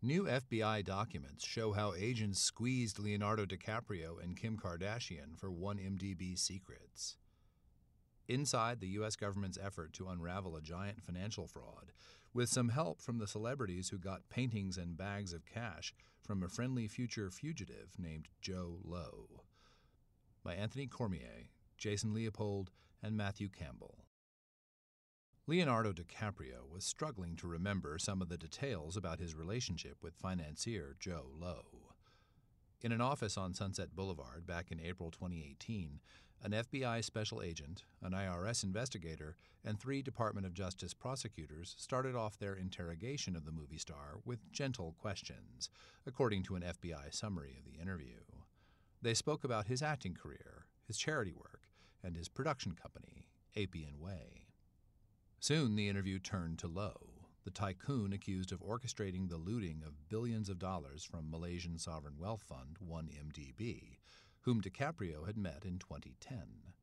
New FBI documents show how agents squeezed Leonardo DiCaprio and Kim Kardashian for 1MDB secrets. Inside the U.S. government's effort to unravel a giant financial fraud, with some help from the celebrities who got paintings and bags of cash from a friendly future fugitive named Jho Low. By Anthony Cormier, Jason Leopold, and Matthew Campbell. Leonardo DiCaprio was struggling to remember some of the details about his relationship with financier Jho Low. In an office on Sunset Boulevard back in April 2018, an FBI special agent, an IRS investigator, and three Department of Justice prosecutors started off their interrogation of the movie star with gentle questions, according to an FBI summary of the interview. They spoke about his acting career, his charity work, and his production company, Appian Way. Soon the interview turned to Low, the tycoon accused of orchestrating the looting of billions of dollars from Malaysian sovereign wealth fund 1MDB, whom DiCaprio had met in 2010.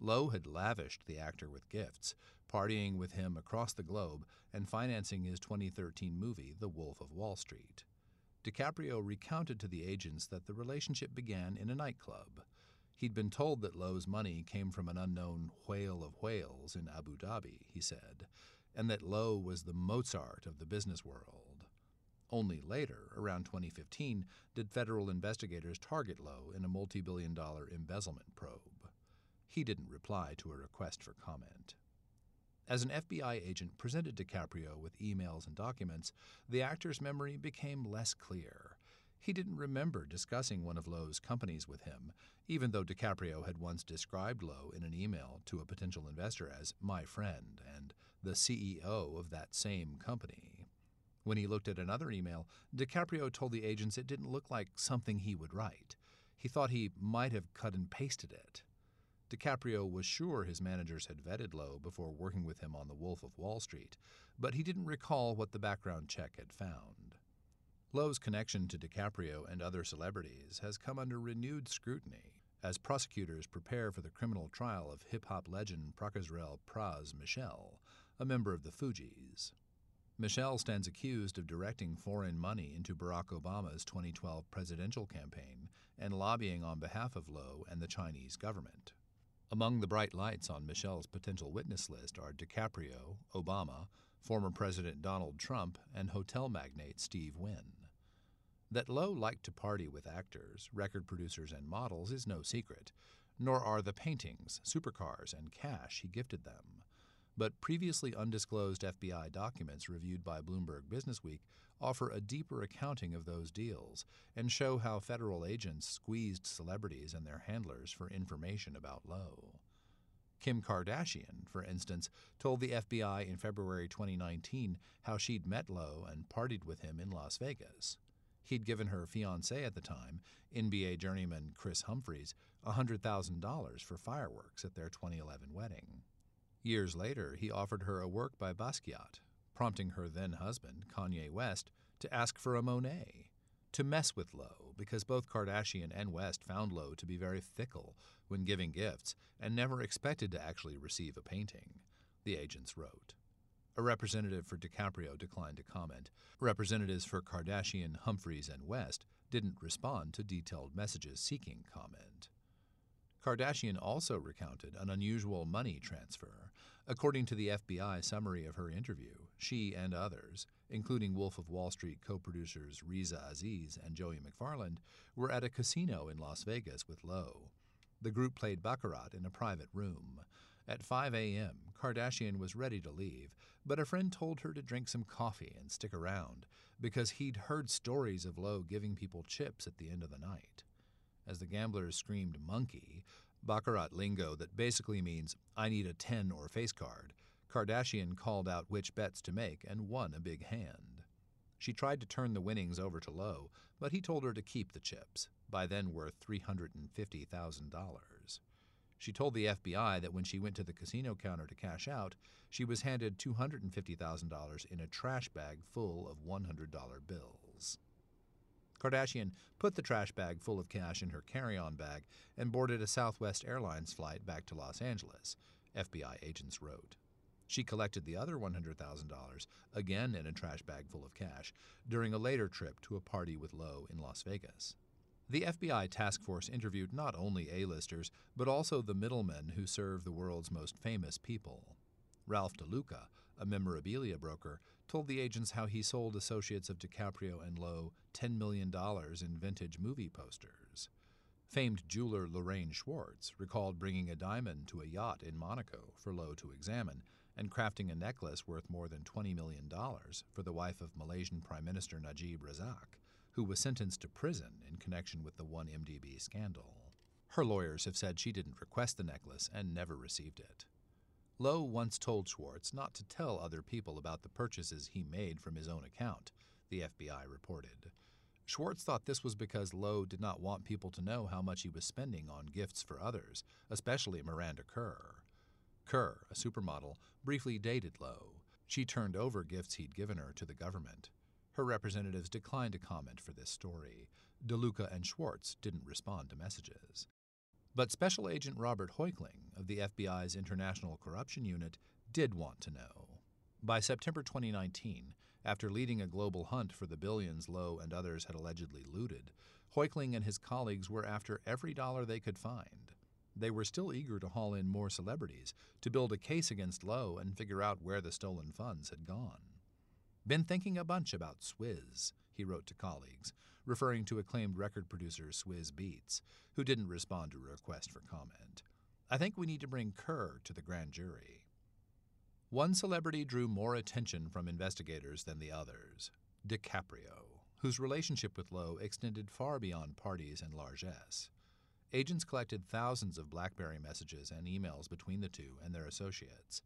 Low had lavished the actor with gifts, partying with him across the globe and financing his 2013 movie The Wolf of Wall Street. DiCaprio recounted to the agents that the relationship began in a nightclub. He'd been told that Low's money came from an unknown whale of whales in Abu Dhabi, he said, and that Low was the Mozart of the business world. Only later, around 2015, did federal investigators target Low in a multi billion dollar embezzlement probe. He didn't reply to a request for comment. As an FBI agent presented DiCaprio with emails and documents, the actor's memory became less clear. He didn't remember discussing one of Low's companies with him, even though DiCaprio had once described Low in an email to a potential investor as my friend and the CEO of that same company. When he looked at another email, DiCaprio told the agents it didn't look like something he would write. He thought he might have cut and pasted it. DiCaprio was sure his managers had vetted Low before working with him on The Wolf of Wall Street, but he didn't recall what the background check had found. Low's connection to DiCaprio and other celebrities has come under renewed scrutiny as prosecutors prepare for the criminal trial of hip hop legend Prakazrel Pras Michel, a member of the Fugees. Michel stands accused of directing foreign money into Barack Obama's 2012 presidential campaign and lobbying on behalf of Low and the Chinese government. Among the bright lights on Michel's potential witness list are DiCaprio, Obama, former President Donald Trump, and hotel magnate Steve Wynn. That Low liked to party with actors, record producers, and models is no secret, nor are the paintings, supercars, and cash he gifted them. But previously undisclosed FBI documents reviewed by Bloomberg Businessweek offer a deeper accounting of those deals and show how federal agents squeezed celebrities and their handlers for information about Low. Kim Kardashian, for instance, told the FBI in February 2019 how she'd met Low and partied with him in Las Vegas. He'd given her fiance at the time, NBA journeyman Kris Humphries, $100,000 for fireworks at their 2011 wedding. Years later, he offered her a work by Basquiat, prompting her then husband, Kanye West, to ask for a Monet, to mess with Low, because both Kardashian and West found Low to be very fickle when giving gifts and never expected to actually receive a painting, the agents wrote. A representative for DiCaprio declined to comment. Representatives for Kardashian, Humphries, and West didn't respond to detailed messages seeking comment. Kardashian also recounted an unusual money transfer. According to the FBI summary of her interview, she and others, including Wolf of Wall Street co producers Riza Aziz and Joey McFarland, were at a casino in Las Vegas with Low. The group played Baccarat in a private room. At 5 a.m., Kardashian was ready to leave, but a friend told her to drink some coffee and stick around because he'd heard stories of Low giving people chips at the end of the night. As the gamblers screamed monkey, Baccarat lingo that basically means I need a 10 or face card, Kardashian called out which bets to make and won a big hand. She tried to turn the winnings over to Low, but he told her to keep the chips, by then worth $350,000. She told the FBI that when she went to the casino counter to cash out, she was handed $250,000 in a trash bag full of $100 bills. Kardashian put the trash bag full of cash in her carry on bag and boarded a Southwest Airlines flight back to Los Angeles, FBI agents wrote. She collected the other $100,000, again in a trash bag full of cash, during a later trip to a party with Low in Las Vegas. The FBI task force interviewed not only A-listers, but also the middlemen who serve the world's most famous people. Ralph DeLuca, a memorabilia broker, told the agents how he sold associates of DiCaprio and Low $10 million in vintage movie posters. Famed jeweler Lorraine Schwartz recalled bringing a diamond to a yacht in Monaco for Low to examine and crafting a necklace worth more than $20 million for the wife of Malaysian Prime Minister Najib Razak, who was sentenced to prison in connection with the 1MDB scandal. Her lawyers have said she didn't request the necklace and never received it. Low once told Schwartz not to tell other people about the purchases he made from his own account, the FBI reported. Schwartz thought this was because Low did not want people to know how much he was spending on gifts for others, especially Miranda Kerr. Kerr, a supermodel, briefly dated Low. She turned over gifts he'd given her to the government. Her representatives declined to comment for this story. DeLuca and Schwartz didn't respond to messages. But Special Agent Robert Heuchling of the FBI's International Corruption Unit did want to know. By September 2019, after leading a global hunt for the billions Low and others had allegedly looted, Heuchling and his colleagues were after every dollar they could find. They were still eager to haul in more celebrities, to build a case against Low and figure out where the stolen funds had gone. Been thinking a bunch about Swizz, he wrote to colleagues, referring to acclaimed record producer Swizz Beatz, who didn't respond to a request for comment. I think we need to bring Kerr to the grand jury. One celebrity drew more attention from investigators than the others DiCaprio, whose relationship with Low extended far beyond parties and largesse. Agents collected thousands of Blackberry messages and emails between the two and their associates.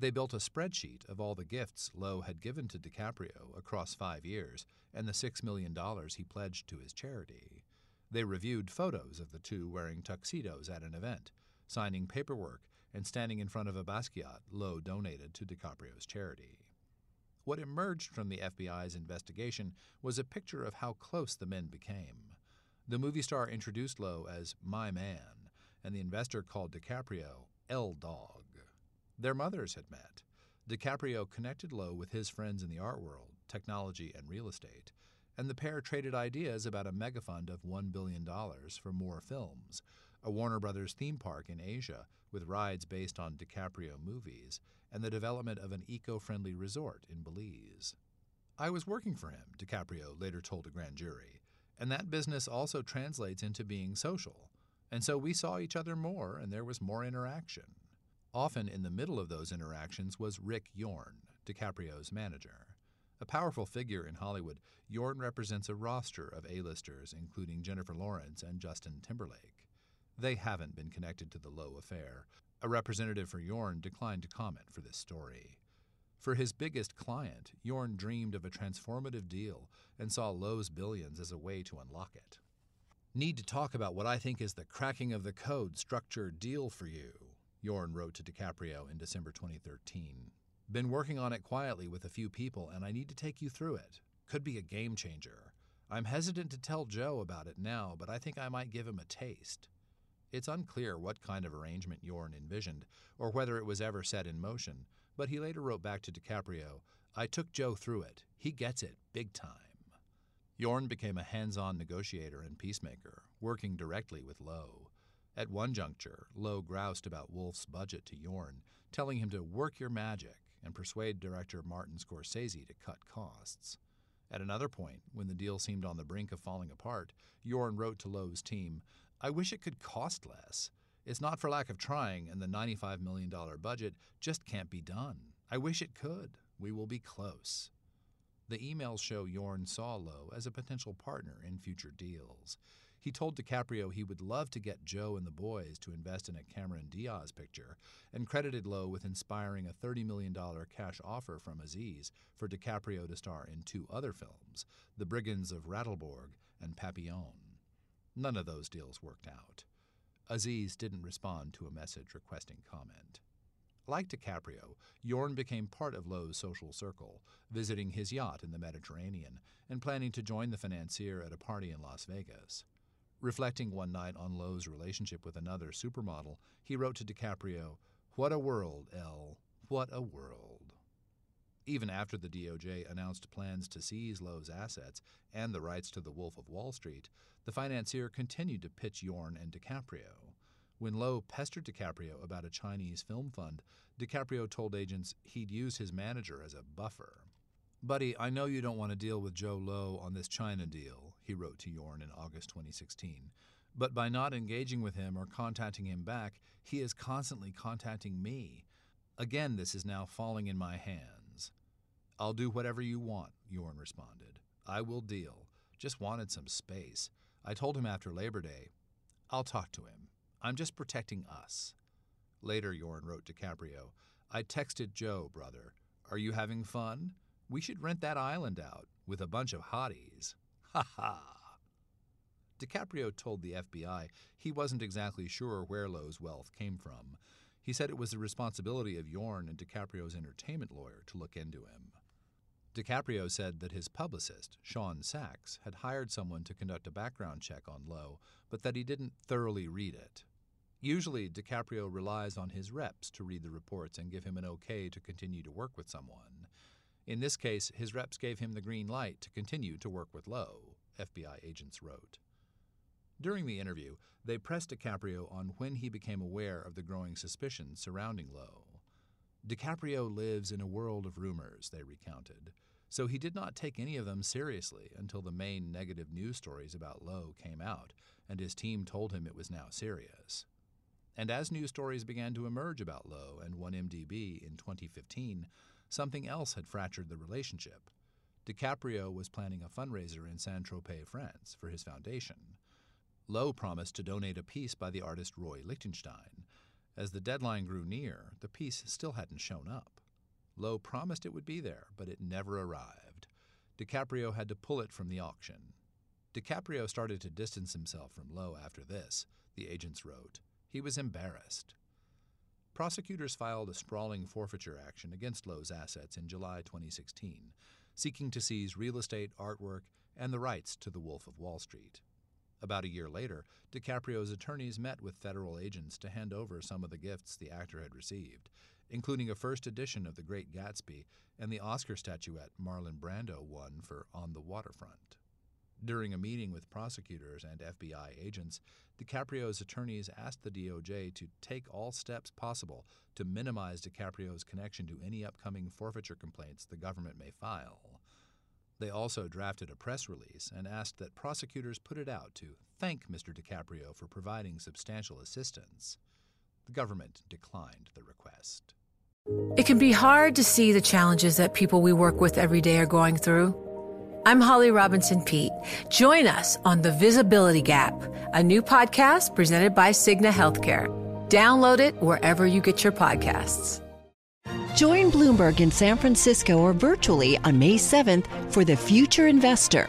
They built a spreadsheet of all the gifts Low had given to DiCaprio across five years and the $6 million he pledged to his charity. They reviewed photos of the two wearing tuxedos at an event, signing paperwork, and standing in front of a Basquiat Low donated to DiCaprio's charity. What emerged from the FBI's investigation was a picture of how close the men became. The movie star introduced Low as my man, and the investor called DiCaprio L Dog. Their mothers had met. DiCaprio connected Low with his friends in the art world, technology, and real estate, and the pair traded ideas about a megafund of $1 billion for more films, a Warner Brothers theme park in Asia with rides based on DiCaprio movies, and the development of an eco friendly resort in Belize. I was working for him, DiCaprio later told a grand jury, and that business also translates into being social. And so we saw each other more, and there was more interaction. Often in the middle of those interactions was Rick Yorn, DiCaprio's manager. A powerful figure in Hollywood, Yorn represents a roster of A-listers, including Jennifer Lawrence and Justin Timberlake. They haven't been connected to the Low affair. A representative for Yorn declined to comment for this story. For his biggest client, Yorn dreamed of a transformative deal and saw Low's billions as a way to unlock it. Need to talk about what I think is the cracking of the code structure deal for you, Yorn wrote to DiCaprio in December 2013. Been working on it quietly with a few people, and I need to take you through it. Could be a game changer. I'm hesitant to tell Joe about it now, but I think I might give him a taste. It's unclear what kind of arrangement Yorn envisioned, or whether it was ever set in motion, But he later wrote back to DiCaprio I took Joe through it. He gets it big time. Yorn became a hands on negotiator and peacemaker, working directly with Low. At one juncture, Low groused about Wolf's budget to Yorn, telling him to work your magic and persuade director Martin Scorsese to cut costs. At another point, when the deal seemed on the brink of falling apart, Yorn wrote to Low's team, I wish it could cost less. It's not for lack of trying, and the $95 million budget just can't be done. I wish it could. We will be close. The emails show Yorn saw Low as a potential partner in future deals. He told DiCaprio he would love to get Joe and the boys to invest in a Cameron Diaz picture, and credited Low with inspiring a $30 million cash offer from Aziz for DiCaprio to star in two other films, The Brigands of Rattleborge and Papillon. None of those deals worked out. Aziz didn't respond to a message requesting comment. Like DiCaprio, Yorn became part of Low's social circle, visiting his yacht in the Mediterranean and planning to join the financier at a party in Las Vegas. Reflecting one night on Low's relationship with another supermodel, he wrote to DiCaprio, What a world, L. What a world. Even after the DOJ announced plans to seize Low's assets and the rights to The Wolf of Wall Street, the financier continued to pitch Yorn and DiCaprio. When Low pestered DiCaprio about a Chinese film fund, DiCaprio told agents he'd use his manager as a buffer. Buddy, I know you don't want to deal with Jho Low on this China deal, he wrote to Yorn in August 2016. But by not engaging with him or contacting him back, he is constantly contacting me. Again, this is now falling in my hands. I'll do whatever you want, Yorn responded. I will deal. Just wanted some space. I told him after Labor Day, I'll talk to him. I'm just protecting us. Later, Yorn wrote to DiCaprio, I texted Joe, brother. Are you having fun? We should rent that island out with a bunch of hotties. Ha. DiCaprio told the FBI he wasn't exactly sure where Low's wealth came from. He said it was the responsibility of Yorn and DiCaprio's entertainment lawyer to look into him. DiCaprio said that his publicist, Sean Sachs, had hired someone to conduct a background check on Low, but that he didn't thoroughly read it. Usually, DiCaprio relies on his reps to read the reports and give him an okay to continue to work with someone. In this case, his reps gave him the green light to continue to work with Low, FBI agents wrote. During the interview, they pressed DiCaprio on when he became aware of the growing suspicions surrounding Low. DiCaprio lives in a world of rumors, they recounted, so he did not take any of them seriously until the main negative news stories about Low came out and his team told him it was now serious. And as news stories began to emerge about Low and 1MDB in 2015, something else had fractured the relationship. DiCaprio was planning a fundraiser in Saint Tropez, France, for his foundation. Low promised to donate a piece by the artist Roy Lichtenstein. As the deadline grew near, the piece still hadn't shown up. Low promised it would be there, but it never arrived. DiCaprio had to pull it from the auction. DiCaprio started to distance himself from Low after this, the agents wrote. He was embarrassed. Prosecutors filed a sprawling forfeiture action against Low's assets in July 2016, seeking to seize real estate, artwork, and the rights to The Wolf of Wall Street. About a year later, DiCaprio's attorneys met with federal agents to hand over some of the gifts the actor had received, including a first edition of The Great Gatsby and the Oscar statuette Marlon Brando won for On the Waterfront. During a meeting with prosecutors and FBI agents, DiCaprio's attorneys asked the DOJ to take all steps possible to minimize DiCaprio's connection to any upcoming forfeiture complaints the government may file. They also drafted a press release and asked that prosecutors put it out to thank Mr. DiCaprio for providing substantial assistance. The government declined the request. It can be hard to see the challenges that people we work with every day are going through. I'm Holly Robinson Peete. Join us on The Visibility Gap, a new podcast presented by Cigna Healthcare. Download it wherever you get your podcasts. Join Bloomberg in San Francisco or virtually on May 7th for The Future Investor